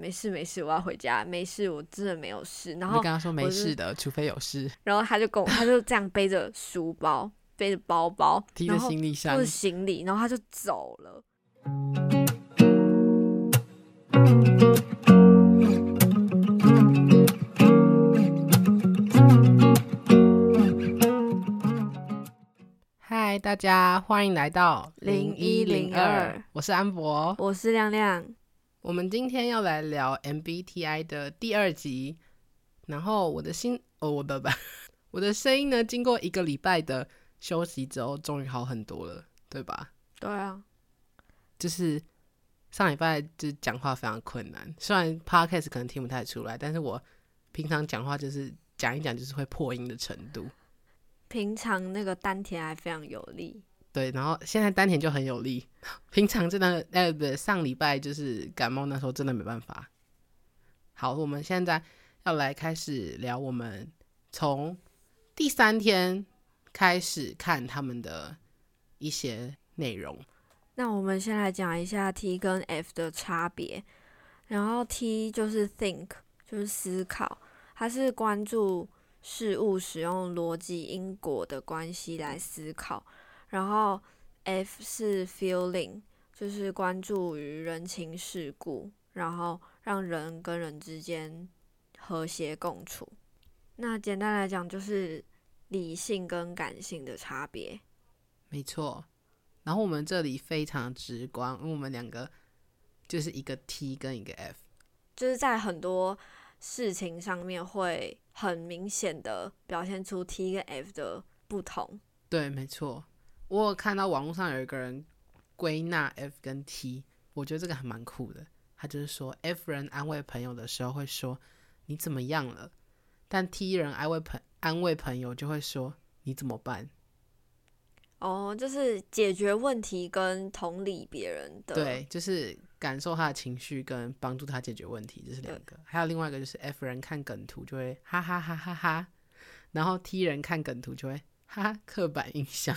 没事没事，我要回家，没事，我真的没有事。然你后跟他说没事的，除非有事，然后他就跟我，他就这样背着书包，背着包包，提着行李箱。行李，然后他就走了。嗨，大家欢迎来到零一零二我是安博。我是亮亮，我们今天要来聊 MBTI 的第二集，然后我的心哦，我的吧，我的声音呢，经过一个礼拜的休息之后，终于好很多了，对吧？对啊，就是上礼拜就讲话非常困难，虽然 Podcast 可能听不太出来，但是我平常讲话就是讲一讲就是会破音的程度。平常那个丹田还非常有力，对，然后现在丹田就很有力，平常真的呃不上礼拜就是感冒那时候真的没办法。好，我们现在要来开始聊我们从第三天开始看他们的一些内容。那我们先来讲一下 T 跟 F 的差别。然后 T 就是 think，就是思考，它是关注事物使用逻辑因果的关系来思考。然后 F 是 feeling，就是关注于人情世故，然后让人跟人之间和谐共处。那简单来讲，就是理性跟感性的差别。没错，然后我们这里非常直观，因为我们两个就是一个 T 跟一个 F。就是在很多事情上面会很明显的表现出 T 跟 F 的不同。对，没错。我有看到网络上有一个人归纳 F 跟 T，我觉得这个还蛮酷的。他就是说，F 人安慰朋友的时候会说“你怎么样了”，但 T 人安慰朋安慰朋友就会说“你怎么办哦，就是解决问题跟同理别人”。的。对，就是感受他的情绪跟帮助他解决问题，这是两个。还有另外一个就是 F 人看梗图就会哈哈哈哈哈，然后 T 人看梗图就会哈哈刻板印象。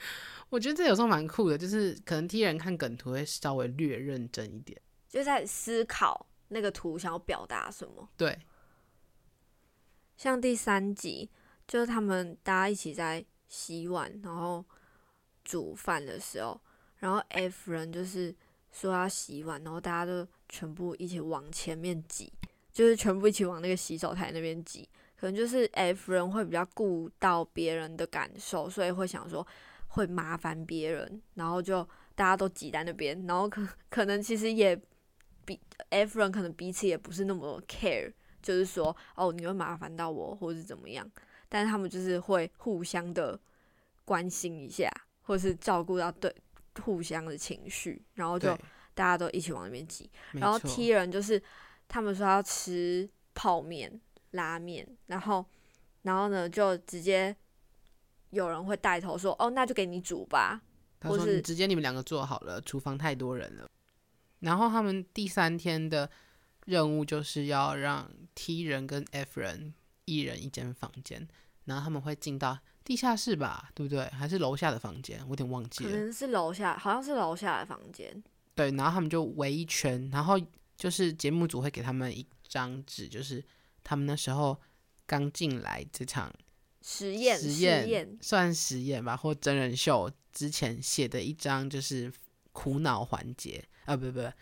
我觉得这有时候蛮酷的，就是可能 T 人看梗图会稍微略认真一点。就在思考那个图想要表达什么。对，像第三集，就是他们大家一起在洗碗，然后煮饭的时候，然后 F 人就是说要洗碗，然后大家都全部一起往前面挤，就是全部一起往那个洗手台那边挤。可能就是 F 人会比较顾到别人的感受，所以会想说会麻烦别人，然后就大家都挤在那边，然后可可能其实也比 F 人可能彼此也不是那么 care，就是说哦你会麻烦到我或是怎么样，但是他们就是会互相的关心一下，或是照顾到对互相的情绪，然后就，大家都一起往那边挤。然后错 T 人就是他们说要吃泡面、拉面，然后然后呢就直接有人会带头说哦那就给你煮吧，他说你直接你们两个做好了，厨房太多人了。然后他们第三天的任务就是要让 T 人跟 F 人一人一间房间，然后他们会进到地下室吧，对不对？还是楼下的房间？我有点忘记了。可能是楼下，好像是楼下的房间。对，然后他们就围一圈，然后就是节目组会给他们一张纸，就是他们那时候刚进来这场实验实验验算实验吧，或真人秀之前写的一张就是苦恼环节啊，不不不，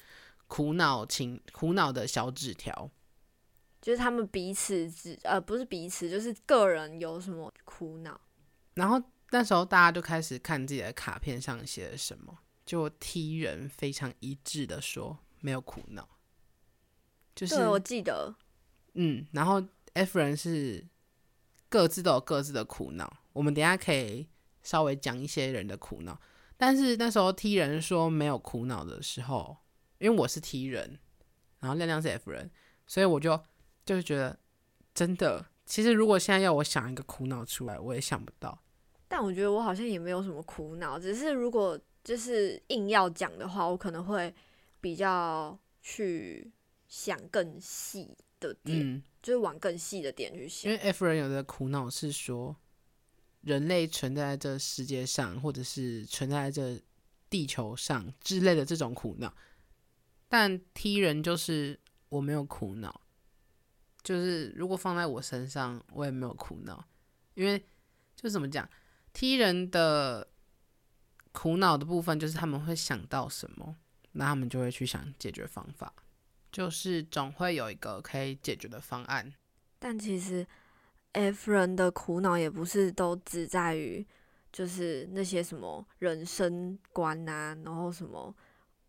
苦恼情苦恼的小纸条。就是他们彼此只呃不是彼此，就是个人有什么苦恼。然后那时候大家就开始看自己的卡片上写了什么，就 T 人非常一致的说没有苦恼，就是对，我记得，嗯，然后 F 人是各自都有各自的苦恼，我们等下可以稍微讲一些人的苦恼。但是那时候 T 人说没有苦恼的时候，因为我是 T 人，然后亮亮是 F 人，所以我就就是觉得真的，其实如果现在要我想一个苦恼出来，我也想不到。但我觉得我好像也没有什么苦恼，只是如果就是硬要讲的话，我可能会比较去想更细的点，嗯，就是往更细的点去想。因想为。F 人有的苦恼是说，人类存在在这世界上，或者是存在在这地球上之类的这种苦恼，但 T 人就是我没有苦恼，就是如果放在我身上，我也没有苦恼，因为就怎么讲，T 人的苦恼的部分就是他们会想到什么，那他们就会去想解决方法，就是总会有一个可以解决的方案。但其实 F 人的苦恼也不是都只在于就是那些什么人生观啊，然后什么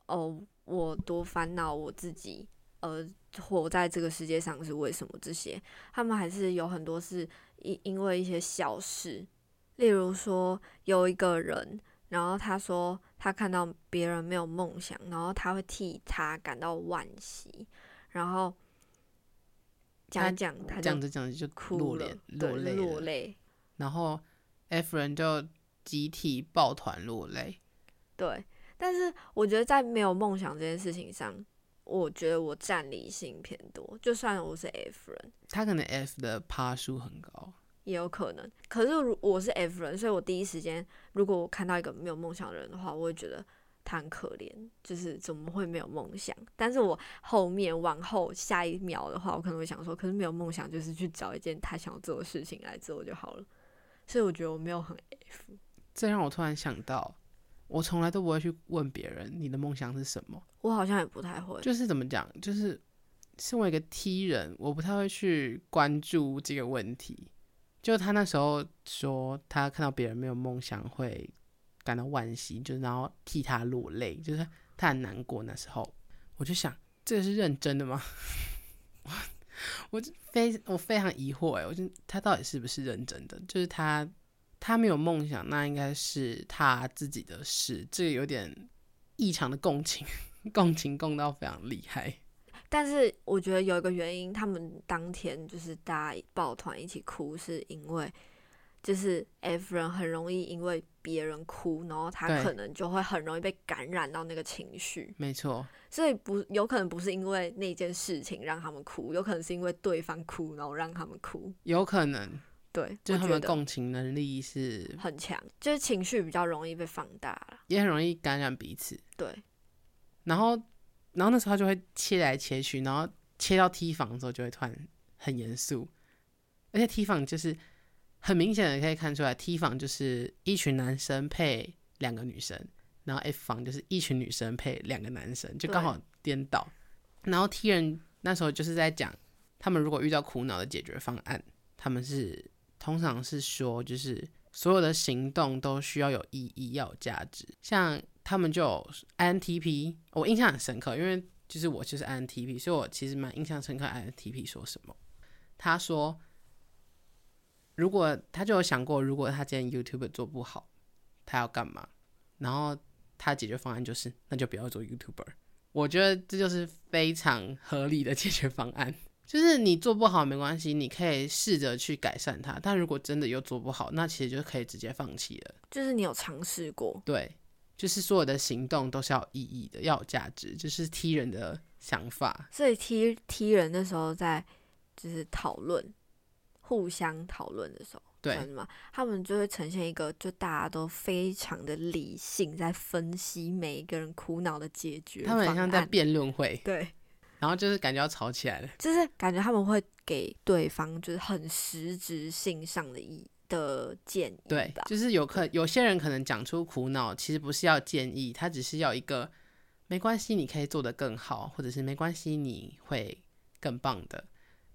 哦，我多烦恼我自己，呃，活在这个世界上是为什么？这些他们还是有很多是因因为一些小事，例如说有一个人，然后他说他看到别人没有梦想，然后他会替他感到惋惜，然后讲讲他讲着讲着就哭了落泪，落泪然后 F 人就集体抱团落泪。对。但是我觉得在没有梦想这件事情上，我觉得我占理性偏多。就算我是 F 人，他可能 F 的趴数很高，也有可能。可是如我是 F 人，所以我第一时间如果我看到一个没有梦想的人的话，我会觉得他很可怜，就是怎么会没有梦想？但是我后面往后下一秒的话，我可能会想说，可是没有梦想，就是去找一件他想要做的事情来做就好了。所以我觉得我没有很 F。这让我突然想到，我从来都不会去问别人你的梦想是什么，我好像也不太会，就是怎么讲，就是身为一个 T 人，我不太会去关注这个问题。就他那时候说，他看到别人没有梦想会感到惋惜，就然后替他落泪，就是他很难过。那时候我就想，这个是认真的吗？我我非我非常疑惑哎，我就他到底是不是认真的？就是他他没有梦想，那应该是他自己的事，这个有点异常的共情，共情共到非常厉害。但是我觉得有一个原因，他们当天就是大家抱团一起哭，是因为就是 F 人很容易因为别人哭，然后他可能就会很容易被感染到那个情绪，没错，所以不有可能不是因为那件事情让他们哭，有可能是因为对方哭，然后让他们哭。有可能对，就是他们共情能力是很强，就是情绪比较容易被放大了。也很容易感染彼此。对，然后，然后那时候他就会切来切去，然后切到 T 房的时候就会突然很严肃，而且 T 房就是很明显的可以看出来，T 房就是一群男生配两个女生，然后 F 房就是一群女生配两个男生，就刚好颠倒。然后 T 人那时候就是在讲，他们如果遇到苦恼的解决方案，他们是通常是说，就是所有的行动都需要有意义，要有价值。像他们就 INTP，我印象很深刻，因为就是我就是 INTP，所以我其实蛮印象深刻 INTP 说什么。他说，如果他就有想过，如果他今天 YouTube 做不好，他要干嘛？然后他解决方案就是，那就不要做 YouTuber。我觉得这就是非常合理的解决方案。就是你做不好没关系，你可以试着去改善它。但如果真的又做不好，那其实就可以直接放弃了。就是你有尝试过，对，就是所有的行动都是要有意义的，要有价值，就是踢人的想法。所以踢踢人的时候在就是讨论，互相讨论的时候，对吗？他们就会呈现一个，就大家都非常的理性，在分析每一个人苦恼的解决他们很像在案辩论会，对，然后就是感觉要吵起来了。就是感觉他们会给对方就是很实质性上的意的建议对吧，，就是有可有些人可能讲出苦恼，其实不是要建议，他只是要一个没关系，你可以做得更好，或者是没关系，你会更棒的。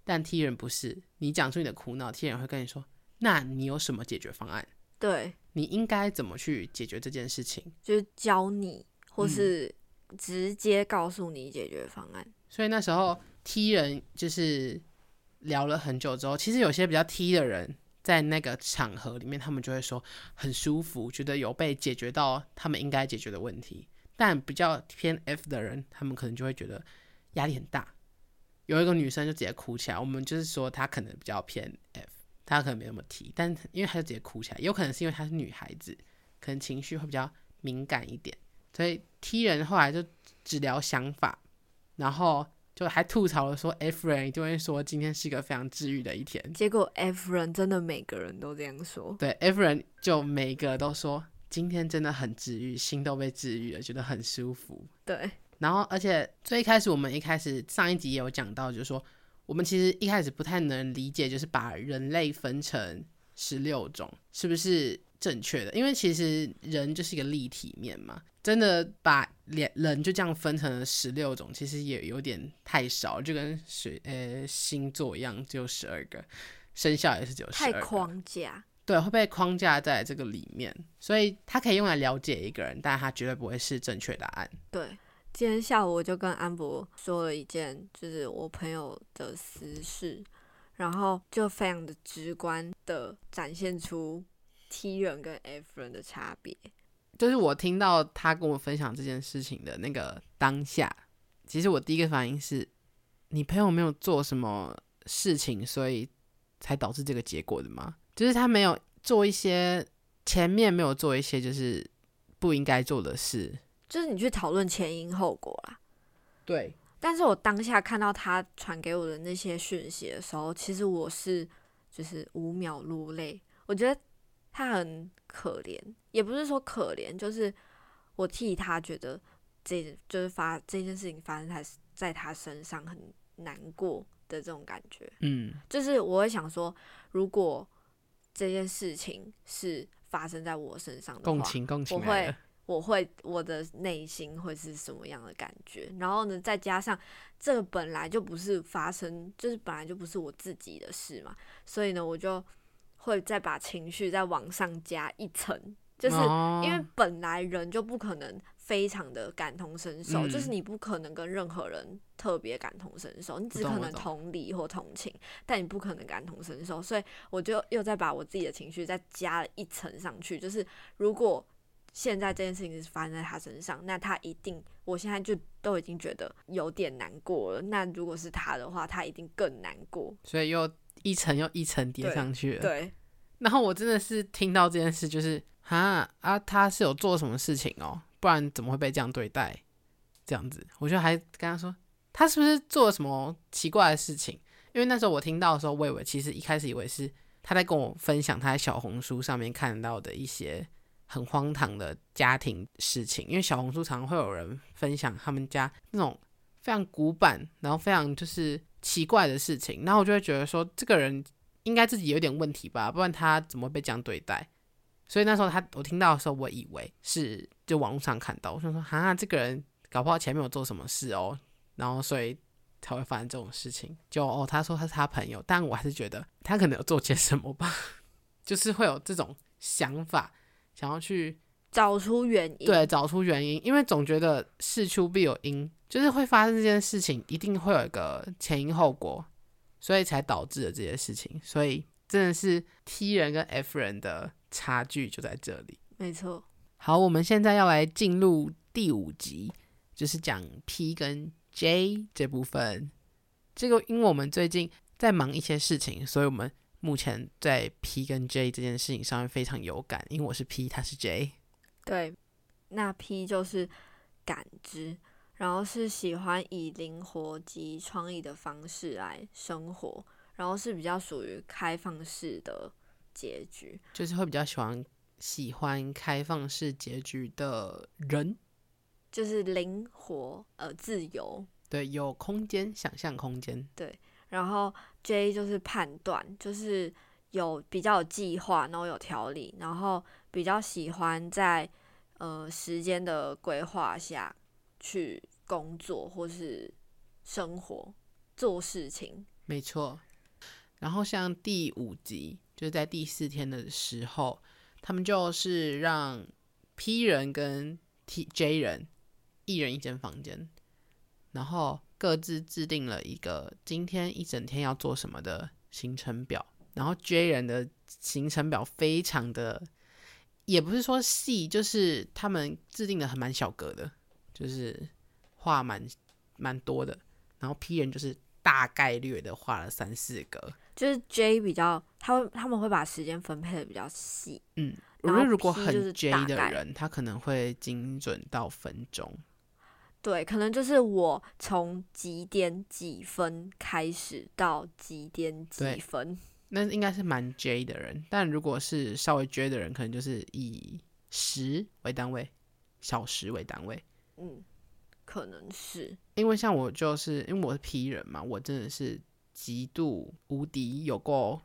但 T 人不是，你讲出你的苦恼，T 人会跟你说，那你有什么解决方案？对，你应该怎么去解决这件事情？就是教你，或嗯是直接告诉你解决方案。所以那时候 T 人就是聊了很久之后，其实有些比较 T 的人在那个场合里面，他们就会说很舒服，觉得有被解决到他们应该解决的问题。但比较偏 F 的人，他们可能就会觉得压力很大。有一个女生就直接哭起来，我们就是说她可能比较偏 F，她可能没那么 T，但因为她就直接哭起来，有可能是因为她是女孩子，可能情绪会比较敏感一点，所以 T 人后来就只聊想法，然后就还吐槽了说 F 人一定会说今天是一个非常治愈的一天，结果 F 人真的每个人都这样说，对 F 人就每一个都说今天真的很治愈，心都被治愈了，觉得很舒服。对，然后，而且最一开始我们一开始上一集也有讲到，就是说我们其实一开始不太能理解，就是把人类分成十六种是不是正确的？因为其实人就是一个立体面嘛，真的把脸人就这样分成了十六种，其实也有点太少，就跟水呃星座一样，只有十二个，生肖也是只有十太。框架。对，会被框架在这个里面，所以它可以用来了解一个人，但它绝对不会是正确答案。对，今天下午我就跟安博说了一件，就是我朋友的私事，然后就非常的直观的展现出 T 人跟 F 人的差别。就是我听到他跟我分享这件事情的那个当下，其实我第一个反应是，你朋友没有做什么事情，所以才导致这个结果的吗？就是他没有做一些前面没有做一些就是不应该做的事。就是你去讨论前因后果啦。对，但是我当下看到他传给我的那些讯息的时候，其实我是就是五秒落泪。我觉得他很可怜，也不是说可怜，就是我替他觉得这就是发这件事情发生在在他身上很难过的这种感觉。嗯，就是我会想说，如果这件事情是发生在我身上的话，共情共情我会。我会我的内心会是什么样的感觉？然后呢，再加上这个本来就不是发生，就是本来就不是我自己的事嘛，所以呢，我就会再把情绪再往上加一层，就是哦因为本来人就不可能非常的感同身受，嗯就是你不可能跟任何人特别感同身受，你只可能同理或同情，但你不可能感同身受，所以我就又再把我自己的情绪再加了一层上去，就是如果现在这件事情是发生在他身上，那他一定，我现在就都已经觉得有点难过了。那如果是他的话，他一定更难过。所以又一层又一层叠上去了。对，然后我真的是听到这件事，就是哈啊，他是有做什么事情哦，不然怎么会被这样对待？这样子，我就还跟他说，他是不是做了什么奇怪的事情？因为那时候我听到的时候，我以为其实一开始以为是他在跟我分享他在小红书上面看到的一些很荒唐的家庭事情，因为小红书常常会有人分享他们家那种非常古板，然后非常就是奇怪的事情，然后我就会觉得说，这个人应该自己有点问题吧，不然他怎么被这样对待？所以那时候他我听到的时候，我以为是就网络上看到，我想说哈，这个人搞不好前面有做什么事哦，然后所以才会发生这种事情。就哦，他说他是他朋友，但我还是觉得他可能有做些什么吧，就是会有这种想法，想要去找出原因。对，找出原因，因为总觉得事出必有因，就是会发生这件事情，一定会有一个前因后果，所以才导致了这件事情。所以真的是 T 人跟 F 人的差距就在这里。没错。好，我们现在要来进入第五集，就是讲 P 跟 J 这部分。这个因为我们最近在忙一些事情，所以我们目前在 P 跟 J 这件事情上面非常有感，因为我是 P，他是 J。对，那 P 就是感知，然后是喜欢以灵活及创意的方式来生活，然后是比较属于开放式的结局。就是会比较喜欢喜欢开放式结局的人，就是灵活呃自由，对，有空间，想象空间，对然后 J 就是判断，就是有比较有计划，然后有条理，然后比较喜欢在呃时间的规划下去工作或是生活做事情。没错。然后像第五集，就是在第四天的时候，他们就是让 P 人跟 T J 人一人一间房间，然后各自制定了一个今天一整天要做什么的行程表。然后 J 人的行程表非常的，也不是说细，就是他们制定的很蛮小格的，就是画蛮蛮多的。然后 P 人就是大概率的画了三四个。就是 J 比较，他会他们会把时间分配的比较细，嗯，我然后觉得如果很就是 J 的人，他可能会精准到分钟。对，可能就是我从几点几分开始到几点几分，那应该是蛮 J 的人，但如果是稍微 J 的人，可能就是以时为单位，小时为单位。嗯，可能是因为像我就是因为我是 P 人嘛，我真的是极度无敌有过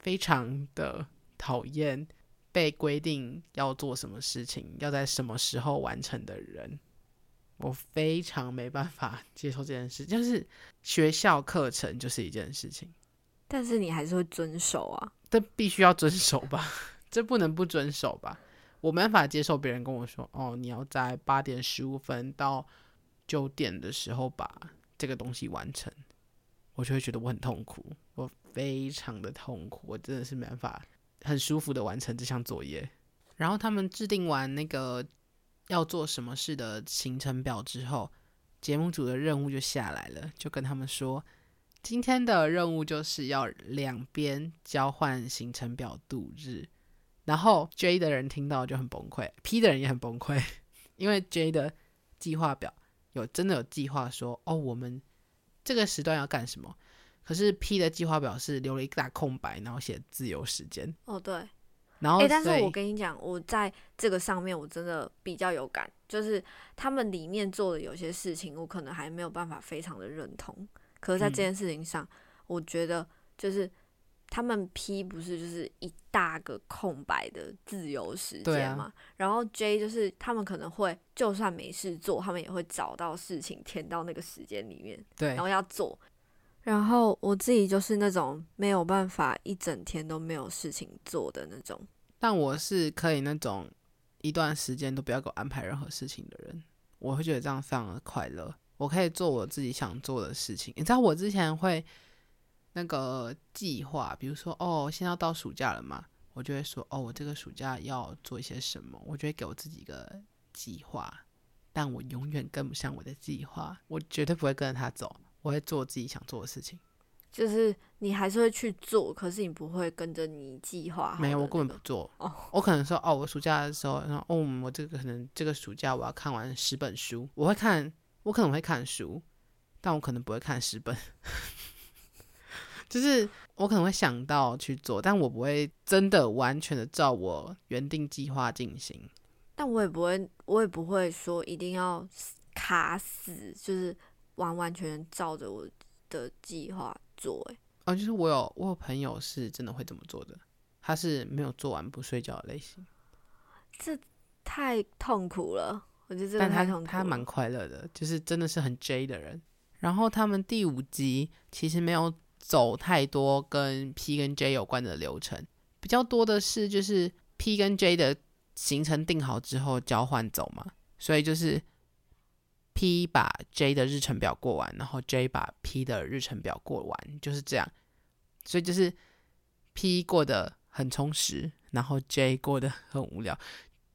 非常的讨厌被规定要做什么事情，要在什么时候完成的人。我非常没办法接受这件事，就是学校课程就是一件事情，但是你还是会遵守啊。这必须要遵守吧？这不能不遵守吧？我没办法接受别人跟我说：“哦，你要在八点十五分到九点的时候把这个东西完成。”我就会觉得我很痛苦，我非常的痛苦，我真的是没办法很舒服的完成这项作业。然后他们制定完那个要做什么事的行程表之后，节目组的任务就下来了，就跟他们说：“今天的任务就是要两边交换行程表度日。”然后 J 的人听到就很崩溃，P 的人也很崩溃，因为 J 的计划表有真的有计划说哦，我们这个时段要干什么，可是 P 的计划表是留了一大空白，然后写自由时间。哦，对。然后，哎，但是我跟你讲，我在这个上面我真的比较有感，就是他们里面做的有些事情，我可能还没有办法非常的认同，可是在这件事情上，我觉得就是。他们 P 不是就是一大个空白的自由时间嘛？然后 J 就是他们可能会就算没事做，他们也会找到事情填到那个时间里面，对，然后要做。然后我自己就是那种没有办法一整天都没有事情做的那种。但我是可以那种一段时间都不要给我安排任何事情的人，我会觉得这样非常的快乐。我可以做我自己想做的事情。你知道我之前会。那个计划，比如说哦，现在要到暑假了嘛，我就会说哦，我这个暑假要做一些什么，我就会给我自己一个计划，但我永远跟不上我的计划，我绝对不会跟着他走，我会做自己想做的事情。就是你还是会去做，可是你不会跟着你计划。没有，我根本不做。哦，我可能说哦，我暑假的时候，然后哦，我这个可能这个暑假我要看完十本书，我会看，我可能会看书，但我可能不会看十本。就是我可能会想到去做，但我不会真的完全的照我原定计划进行。但我也不会，我也不会说一定要卡死，就是完完全全照着我的计划做。哎，哦，就是我有我有朋友是真的会这么做的，他是没有做完不睡觉的类型。这太痛苦了，我觉得这个太痛苦。他蛮快乐的，就是真的是很 J 的人。然后他们第五集其实没有。走太多跟 P 跟 J 有关的流程，比较多的是就是 P 跟 J 的行程定好之后交换走嘛，所以就是 P 把 J 的日程表过完，然后 J 把 P 的日程表过完，就是这样。所以就是 P 过得很充实，然后 J 过得很无聊，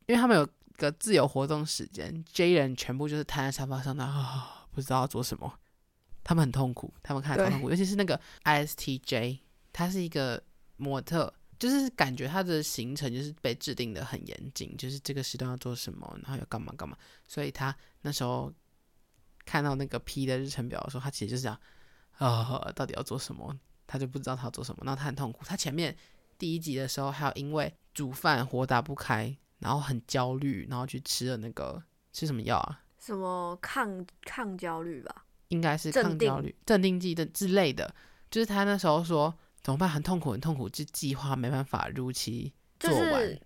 因为他们有个自由活动时间，J 人全部就是瘫在沙发上，啊，不知道做什么。他们很痛苦，他们看很痛苦，尤其是那个 ISTJ，他是一个模特，就是感觉他的行程就是被制定的很严谨，就是这个时段要做什么，然后要干嘛干嘛。所以他那时候看到那个 P 的日程表的时候，他其实就是讲啊，到底要做什么，他就不知道他要做什么，然后他很痛苦。他前面第一集的时候，还有因为煮饭火打不开，然后很焦虑，然后去吃了那个吃什么药啊？什么抗抗焦虑吧？应该是抗焦虑镇定剂的之类的，就是他那时候说怎么办，很痛苦，很痛苦，就计划没办法如期做完。就是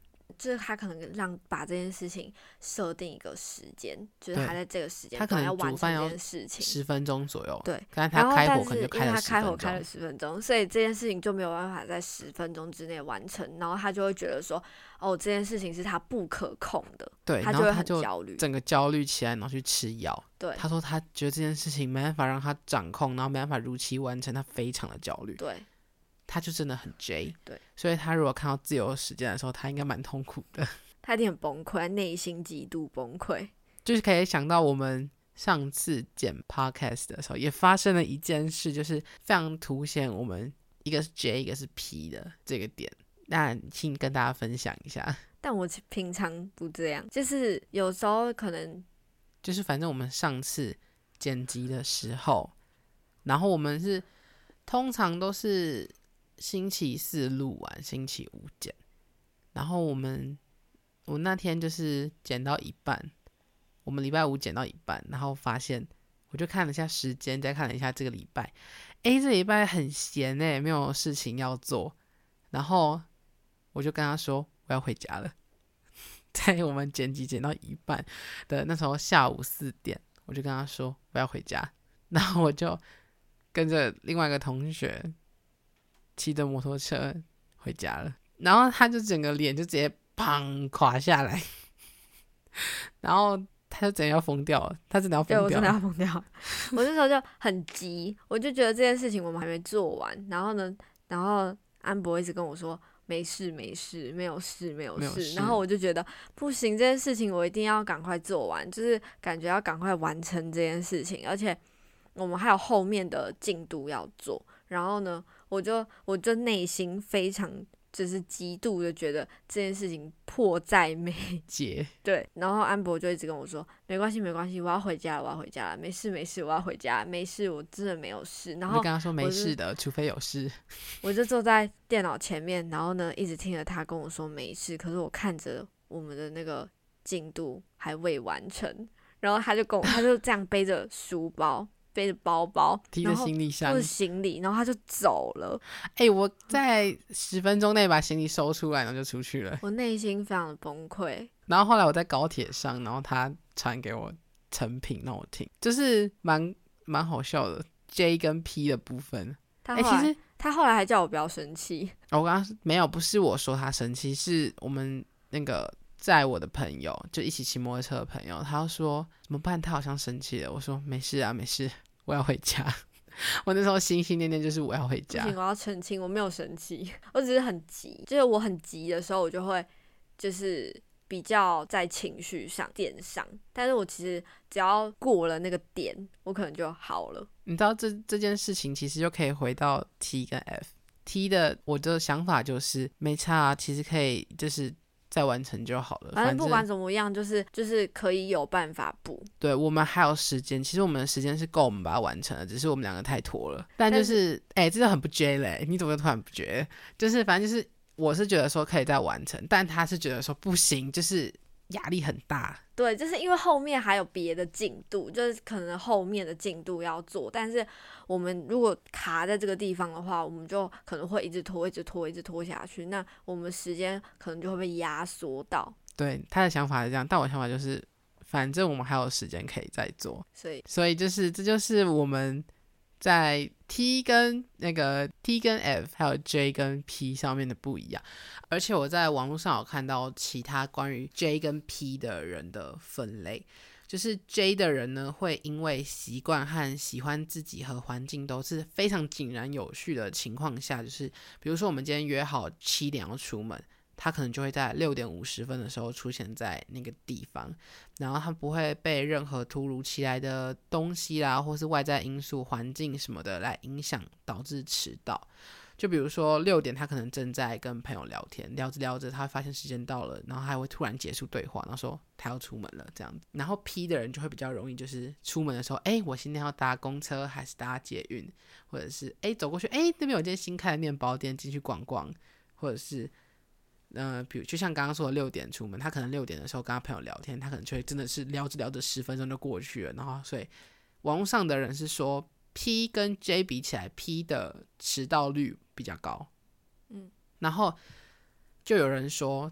他可能让把这件事情设定一个时间，就是他在这个时间，他可能要完成这件事情十分钟左右。对，但他开火可能就开了十分开了十分钟，所以这件事情就没有办法在十分钟之内完成。然后他就会觉得说，哦，这件事情是他不可控的，对，他就会很焦虑，整个焦虑起来，然后去吃药。对，他说他觉得这件事情没办法让他掌控，然后没办法如期完成，他非常的焦虑。对。他就真的很 J，对，所以他如果看到自由时间的时候，他应该蛮痛苦的。他一定很崩溃，内心极度崩溃。就是可以想到我们上次剪 Podcast 的时候，也发生了一件事，就是非常凸显我们一个是 J，一个是 P 的这个点。那请跟大家分享一下。但我平常不这样，就是有时候可能，就是反正我们上次剪辑的时候，然后我们是通常都是。星期四录完，星期五剪。然后我们，我那天就是剪到一半，我们礼拜五剪到一半，然后发现我就看了一下时间，再看了一下这个礼拜，诶，这礼拜很闲诶，没有事情要做，然后我就跟他说我要回家了。在我们剪辑剪到一半的那时候下午四点，我就跟他说我要回家，然后我就跟着另外一个同学骑着摩托车回家了，然后他就整个脸就直接砰垮下来，然后他就整个要疯掉了，他真的要对我真的疯掉了，要疯掉了。我那时候就很急，我就觉得这件事情我们还没做完，然后呢，然后安博一直跟我说没事没事，没有事没有事，没有事。然后我就觉得不行，这件事情我一定要赶快做完，就是感觉要赶快完成这件事情，而且我们还有后面的进度要做，然后呢，我就我就内心非常就是极度的觉得这件事情迫在眉睫，对，然后安博就一直跟我说，没关系，没关系，我要回家了，我要回家了，没事没事，我要回家，没事，我真的没有事。然后我就跟他说没事的，除非有事。我就坐在电脑前面，然后呢，一直听着他跟我说没事，可是我看着我们的那个进度还未完成，然后他就跟我，他就这样背着书包，背着包包，提着行李箱或者，行李，然后他就走了。哎、我在十分钟内把行李收出来，然后就出去了。我内心非常的崩溃。然后后来我在高铁上，然后他传给我成品让我听，就是蛮蛮好笑的 J 跟 P 的部分。哎、他其实他后来还叫我不要生气，我刚刚没有，不是我说他生气，是我们那个载我的朋友，就一起骑摩托车的朋友，他说怎么办？他好像生气了。我说没事啊，没事，我要回家。我那时候心心念念就是我要回家不行，。我要澄清，我没有生气，我只是很急。就是我很急的时候，我就会就是比较在情绪上点上，但是我其实只要过了那个点，我可能就好了。你知道这这件事情其实就可以回到 T 跟 F。T 的我的想法就是没差、啊，其实可以就是再完成就好了。反反正不管怎么样，就是就是可以有办法补。对我们还有时间，其实我们的时间是够我们把它完成的，只是我们两个太拖了。但就是，哎、真的很不觉嘞！你怎么突然不觉？就是反正就是，我是觉得说可以再完成，但他是觉得说不行，就是压力很大。对，就是因为后面还有别的进度，就是可能后面的进度要做，但是我们如果卡在这个地方的话，我们就可能会一直拖，一直拖，一直拖下去，那我们时间可能就会被压缩到，对他的想法是这样，但我想法就是，反正我们还有时间可以再做。所以所以就是这就是我们在 T 跟那个 T 跟 F 还有 J 跟 P 上面的不一样，而且我在网络上有看到其他关于 J 跟 P 的人的分类，就是 J 的人呢会因为习惯和喜欢自己和环境都是非常井然有序的情况下，就是比如说我们今天约好七点要出门。他可能就会在六点五十分的时候出现在那个地方，然后他不会被任何突如其来的东西啦，或是外在因素、环境什么的来影响，导致迟到。就比如说六点，他可能正在跟朋友聊天，聊着聊着，他发现时间到了，然后他还会突然结束对话，然后说他要出门了这样子。然后 P 的人就会比较容易，就是出门的时候，哎，我今天要搭公车还是搭捷运，或者是哎走过去，哎那边有间新开的面包店，进去逛逛，或者是呃，比如就像刚刚说的六点出门，他可能六点的时候跟他朋友聊天，他可能就会真的是聊着聊着十分钟就过去了，然后所以网络上的人是说 P 跟 J 比起来，P 的迟到率比较高，嗯，然后就有人说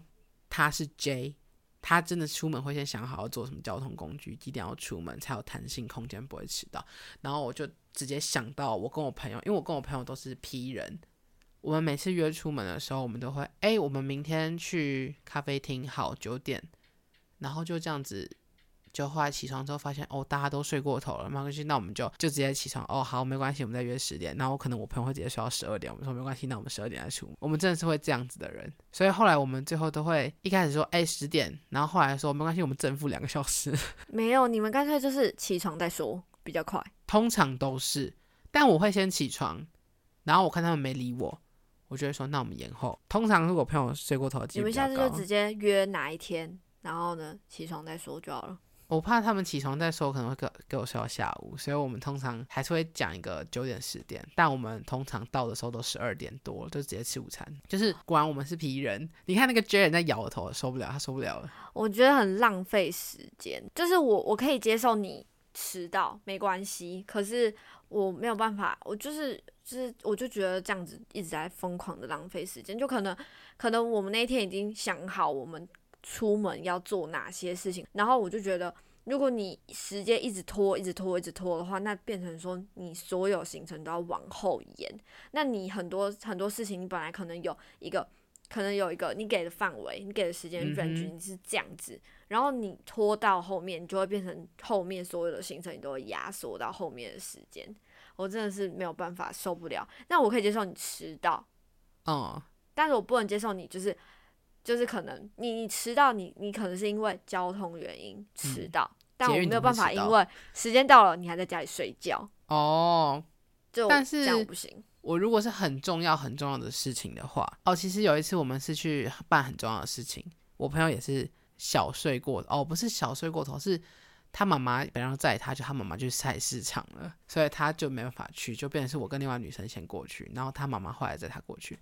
他是 J，他真的出门会先想好要坐什么交通工具，几点要出门才有弹性空间，不会迟到。然后我就直接想到我跟我朋友，因为我跟我朋友都是 P 人，我们每次约出门的时候，我们都会，哎、我们明天去咖啡厅，好，九点，然后就这样子。就后来起床之后发现，哦，大家都睡过头了，没关系，那我们就就直接起床。哦，好，没关系，我们再约十点。然后可能我朋友会直接睡到十二点，我们说没关系，那我们十二点再出门。我们真的是会这样子的人，所以后来我们最后都会一开始说，哎、十点，然后后来说没关系，我们正负两个小时，没有，你们干脆就是起床再说，比较快。通常都是，但我会先起床，然后我看他们没理我，我就会说那我们延后。通常如果朋友睡过头你们下次就直接约哪一天，然后呢起床再说就好了。我怕他们起床再说，可能会给给我睡到下午，所以我们通常还是会讲一个九点十点，但我们通常到的时候都十二点多，就直接吃午餐。就是果然我们是皮人，你看那个 Jaren 在摇头，受不了，他受不了了。我觉得很浪费时间。就是我我可以接受你迟到没关系，可是我没有办法，我就是就是我就觉得这样子一直在疯狂的浪费时间，就可能可能我们那天已经想好我们出门要做哪些事情，然后我就觉得。如果你时间一直拖、一直拖、一直拖的话，那变成说你所有行程都要往后延。那你很多很多事情，你本来可能有一个，可能有一个你给的范围，你给的时间 range 你是这样子，然后你拖到后面，你就会变成后面所有的行程你都会压缩到后面的时间。我真的是没有办法受不了。那我可以接受你迟到，哦，但是我不能接受你就是就是可能你你迟到，你你可能是因为交通原因迟到。但我没有办法，因为时间到了，你还在家里睡觉哦。就但是这样不行。我如果是很重要、很重要的事情的话，哦，其实有一次我们是去办很重要的事情，我朋友也是小睡过哦，不是小睡过头，是他妈妈本来要载他，就他妈妈去菜市场了，所以他就没办法去，就变成是我跟另外女生先过去，然后他妈妈后来载他过去。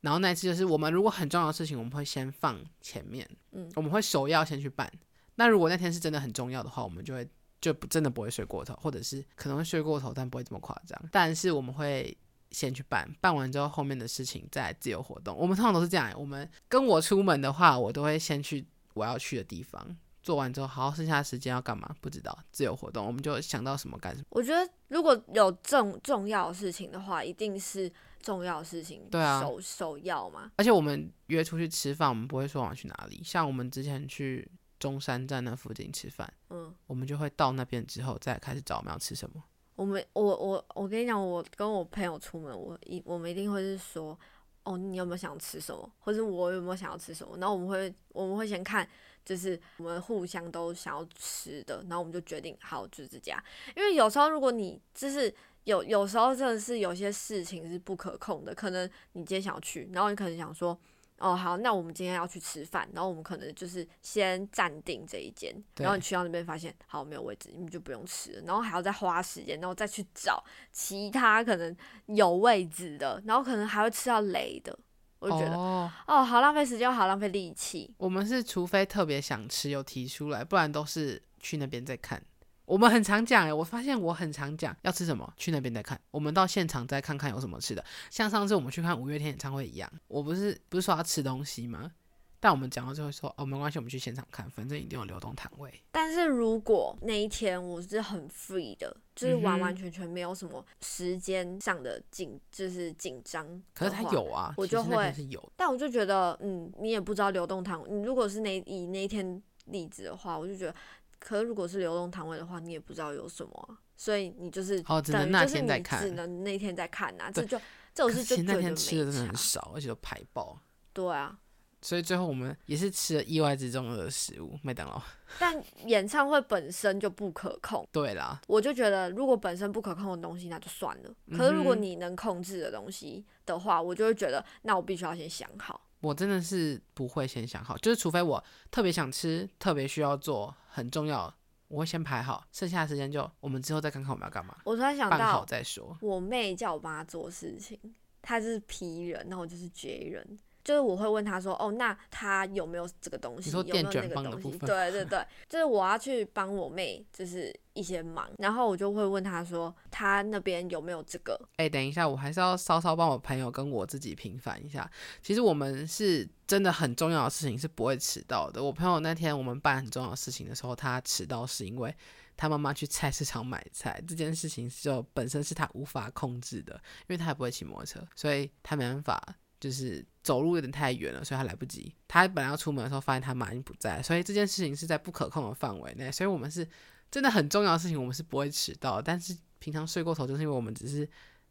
然后那次就是我们如果很重要的事情，我们会先放前面，嗯，我们会首要先去办。那如果那天是真的很重要的话，我们就会就不真的不会睡过头，或者是可能会睡过头，但不会这么夸张。但是我们会先去办，办完之后后面的事情再自由活动。我们通常都是这样。我们跟我出门的话，我都会先去我要去的地方，做完之后，好，剩下的时间要干嘛？不知道，自由活动，我们就想到什么干什么。我觉得如果有重重要的事情的话，一定是重要的事情，对啊，首首要嘛。而且我们约出去吃饭，我们不会说我要去哪里。像我们之前去。中山站那附近吃饭，嗯，我们就会到那边之后再开始找我们要吃什么。我们我我我跟你讲，我跟我朋友出门，我一我们一定会是说，哦，你有没有想吃什么，或者我有没有想要吃什么？然后我们会我们会先看，就是我们互相都想要吃的，然后我们就决定好就是这家。因为有时候如果你就是有有时候真的是有些事情是不可控的，可能你今天想要去，然后你可能想说。哦，好，那我们今天要去吃饭，然后我们可能就是先暂定这一间，然后你去到那边发现好没有位置，你们就不用吃了，然后还要再花时间，然后再去找其他可能有位置的，然后可能还会吃到雷的，我就觉得哦，好浪费时间，好浪费力气。我们是除非特别想吃有提出来，不然都是去那边再看。我们很常讲哎，我发现我很常讲要吃什么，去那边再看。我们到现场再看看有什么吃的。像上次我们去看五月天演唱会一样，我不是不是说要吃东西吗？但我们讲到最后说哦，没关系，我们去现场看，反正一定有流动摊位。但是如果那一天我是很 free 的，就是完完全全没有什么时间上的紧，就是紧张。可是他有啊，我就会是有。但我就觉得，嗯，你也不知道流动摊，你如果是那以那一天例子的话，我就觉得。可是如果是流动摊位的话，你也不知道有什么，所以你就是哦，只能那天再看，只能那天再看呐。这就这种事就那天吃的真的很少，而且都排爆。对啊，所以最后我们也是吃了意外之中的食物，麦当劳。但演唱会本身就不可控。对啦，我就觉得如果本身不可控的东西，那就算了。可是如果你能控制的东西的话，我就会觉得，那我必须要先想好。我真的是不会先想好，就是除非我特别想吃，特别需要做，很重要，我会先排好，剩下的时间就我们之后再看看我们要干嘛。我突然想到，好再说。我妹叫我帮她做事情，她是 P 人，然后我就是 J 人。就是我会问他说，哦，那他有没有这个东西？有没有那个东西？对对对，就是我要去帮我妹，就是一些忙，然后我就会问他说，他那边有没有这个？哎，等一下，我还是要稍稍帮我朋友跟我自己平反一下。其实我们是真的很重要的事情是不会迟到的。我朋友那天我们办很重要的事情的时候，他迟到是因为他妈妈去菜市场买菜，这件事情就本身是他无法控制的，因为他也不会骑摩托车，所以他没办法。就是走路有点太远了，所以他来不及。他本来要出门的时候，发现他妈已经不在，所以这件事情是在不可控的范围内。所以我们是真的很重要的事情，我们是不会迟到。但是平常睡过头，就是因为我们只是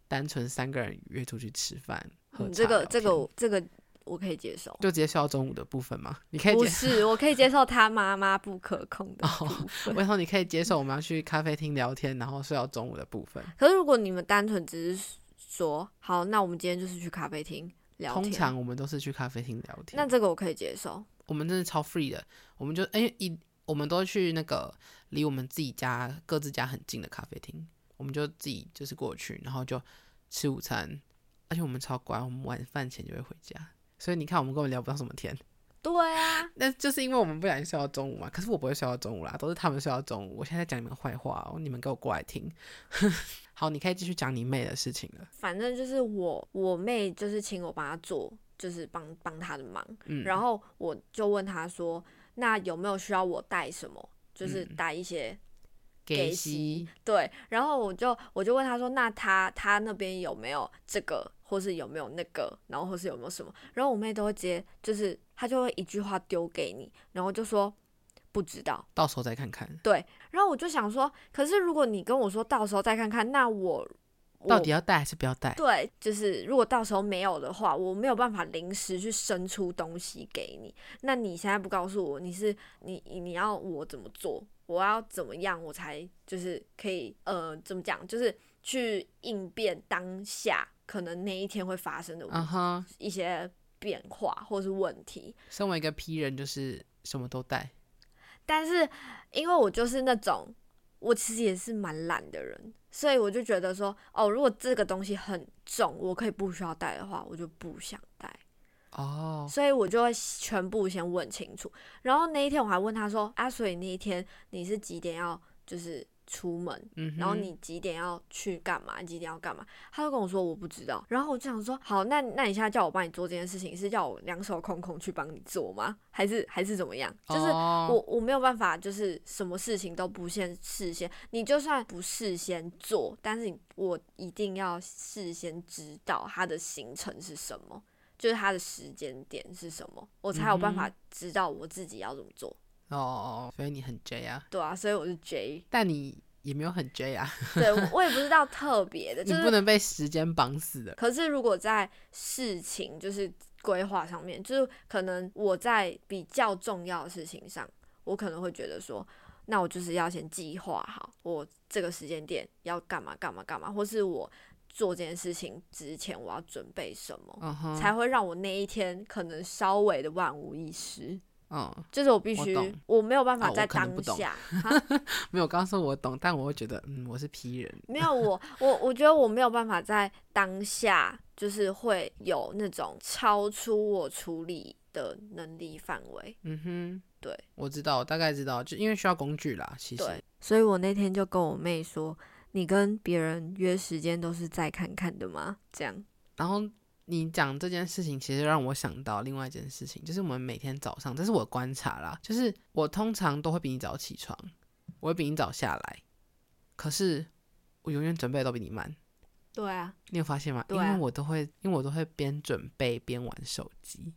单纯三个人约出去吃饭嗯。这个这个这个我可以接受，就直接睡到中午的部分吗？你可以不是，我可以接受他妈妈不可控的部分。为什么你可以接受我们要去咖啡厅聊天，然后睡到中午的部分？可是如果你们单纯只是说好，那我们今天就是去咖啡厅。通常我们都是去咖啡厅聊天，那这个我可以接受。我们真的超 free 的，我们就哎一我们都去那个离我们自己家各自家很近的咖啡厅，我们就自己就是过去，然后就吃午餐，而且我们超乖，我们晚饭前就会回家，所以你看我们根本聊不到什么天。对啊，那就是因为我们不小心睡到中午嘛，可是我不会睡到中午啦，都是他们睡到中午。我现在讲你们坏话哦，你们给我过来听。好，你可以继续讲你妹的事情了。反正就是我我妹就是请我帮她做，就是帮帮她的忙。嗯，然后我就问她说，那有没有需要我带什么？就是带一些给息息，对。然后我就我就问她说，那她她那边有没有这个，或是有没有那个，然后或是有没有什么？然后我妹都会直接就是她就会一句话丢给你，然后就说不知道。到时候再看看，对然后我就想说，可是如果你跟我说到时候再看看，那我我到底要带还是不要带？对，就是如果到时候没有的话，我没有办法临时去生出东西给你。那你现在不告诉我，你是你你要我怎么做？我要怎么样我才就是可以呃怎么讲？就是去应变当下可能那一天会发生的嗯哼，一些变化或是问题。身为一个 P 人，就是什么都带。但是因为我就是那种，我其实也是蛮懒的人，所以我就觉得说，哦，如果这个东西很重，我可以不需要带的话，我就不想带。哦，所以我就会全部先问清楚。然后那一天我还问他说，啊，所以那一天你是几点要就是出门？嗯，然后你几点要去干嘛？你几点要干嘛？他就跟我说我不知道。然后我就想说，好，那那你现在叫我帮你做这件事情，是叫我两手空空去帮你做吗？还是还是怎么样？就是哦我我没有办法，就是什么事情都不先事先，你就算不事先做，但是你我一定要事先知道它的行程是什么，就是它的时间点是什么，我才有办法知道我自己要怎么做。哦哦，所以你很 J 啊，对啊，所以我是 J，但你也没有很 J 啊，对我我也不知道特别的，就是你不能被时间绑死的。可是如果在事情就是规划上面，就是可能我在比较重要的事情上，我可能会觉得说，那我就是要先计划好，我这个时间点要干嘛干嘛干嘛，或是我做这件事情之前我要准备什么，才会让我那一天可能稍微的万无一失。嗯，就是我必须我，我没有办法在当下，哈？没有，刚刚说我懂，但我会觉得，嗯，我是 P 人，没有我，我我觉得我没有办法在当下，就是会有那种超出我处理的能力范围。嗯哼，对，我知道，我大概知道，就因为需要工具啦，其实，对，所以我那天就跟我妹说：“你跟别人约时间都是再看看的吗？”这样，然后你讲这件事情，其实让我想到另外一件事情，就是我们每天早上，这是我观察啦，就是我通常都会比你早起床，我会比你早下来，可是我永远准备都比你慢。对啊，你有发现吗？啊因为我都会，因为我都会边准备边玩手机，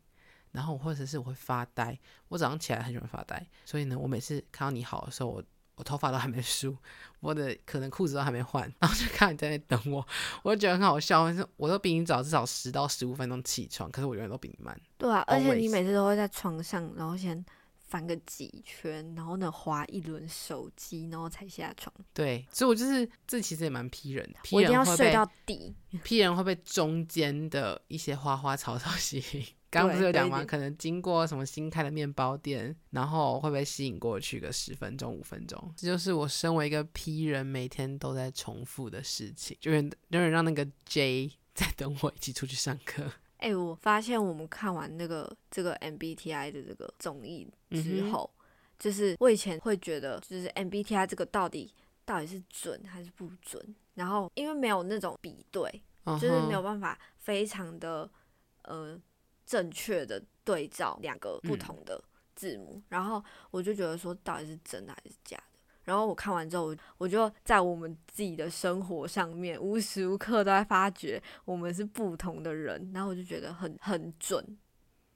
然后或者是我会发呆。我早上起来很喜欢发呆，所以呢，我每次看到你好的时候，我我头发都还没梳，我的可能裤子都还没换，然后就看你在那等我，我就觉得很好笑。是我都比你早至少十到十五分钟起床，可是我永远都比你慢。对啊，而且你每次都会在床上，然后先翻个几圈，然后呢划一轮手机，然后才下床。对，所以我就是这其实也蛮批人的，批我一定要睡人会被到底。批人会被中间的一些花花草草吸引。刚刚不是有讲吗？可能经过什么新开的面包店，然后会被吸引过去个十分钟、五分钟。这就是我身为一个 P 人每天都在重复的事情，就永远永远让那个 J 在等我一起出去上课。哎、我发现我们看完那个这个 MBTI 的这个综艺之后，就是我以前会觉得，就是 MBTI 这个到底到底是准还是不准？然后因为没有那种比对，就是没有办法非常的呃正确的对照两个不嗯同的字母，然后我就觉得说到底是真的还是假的。然后我看完之后，我我就在我们自己的生活上面无时无刻都在发觉我们是不同的人，然后我就觉得很很准。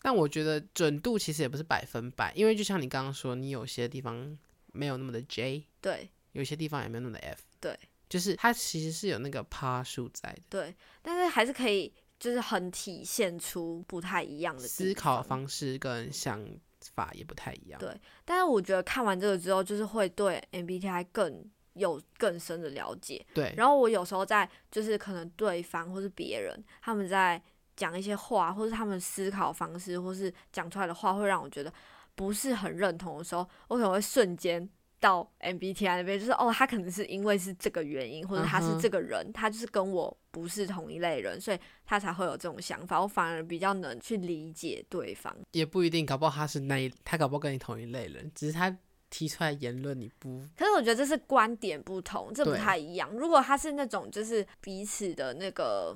但我觉得准度其实也不是百分百，因为就像你刚刚说，你有些地方没有那么的 J，对有些地方也没有那么的 F。对，就是它其实是有那个趴数在的。对，但是还是可以，就是很体现出不太一样的思考方方式跟想法也不太一样。对但是我觉得看完这个之后，就是会对 MBTI 更有更深的了解。对，然后我有时候在就是可能对方或是别人他们在讲一些话，或是他们思考方式，或是讲出来的话，会让我觉得不是很认同的时候，我可能会瞬间到 MBTI 那边，就是哦，他可能是因为是这个原因，或者他是这个人，他就是跟我不是同一类人，所以他才会有这种想法。我反而比较能去理解对方。也不一定，搞不好他是那一，他搞不好跟你同一类人，只是他提出来言论你不可是我觉得这是观点不同，这不太一样。如果他是那种就是彼此的那个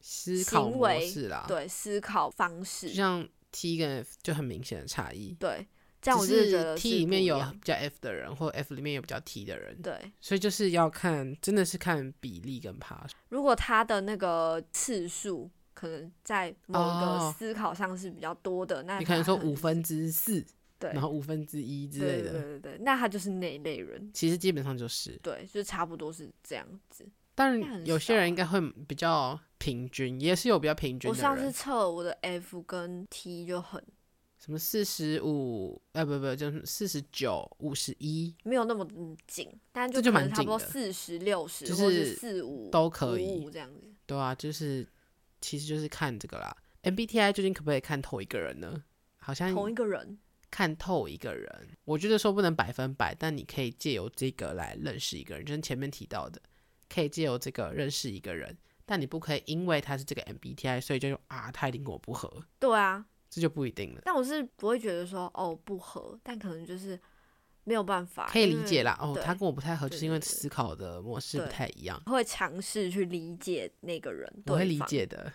思考模行为式啦。，对思考方式就，像 T 跟 F 就很明显的差异。对，这样我就是觉得 T 里面有比较 F 的人，或 F 里面有比较 T 的人，对。所以就是要看，真的是看比例跟爬数。如果他的那个次数可能在某个哦思考上是比较多的，那你可能说五分之四，对，然后五分之一之类的，对对对，那他就是那一类人，其实基本上就是。对，就差不多是这样子。当应该很然，有些人应该会比较平均，也是有比较平均的我上次，测我的 F 跟 T 就很什么四十五，哎不不，就是四十九、五十一没有那么嗯紧，但就这就可能差不多四十六十就或是是四五都可以这样子。对啊，就是其实就是看这个啦。MBTI 究竟可不可以看透一个人呢？好像同一个人，看透一个人，我觉得说不能百分百，但你可以借由这个来认识一个人，就是前面提到的，可以借由这个认识一个人，但你不可以因为他是这个 MBTI，所以就啊他一定跟我不合，对啊，这就不一定了。但我是不会觉得说哦不合，但可能就是没有办法，可以理解啦，哦，他跟我不太合，就是因为思考的模式不太一样，会尝试去理解那个人，我会理。解的。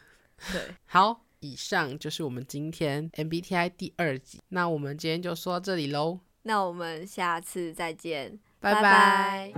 对，好，以上就是我们今天 MBTI 第二集，那我们今天就说到这里喽，那我们下次再见，拜拜拜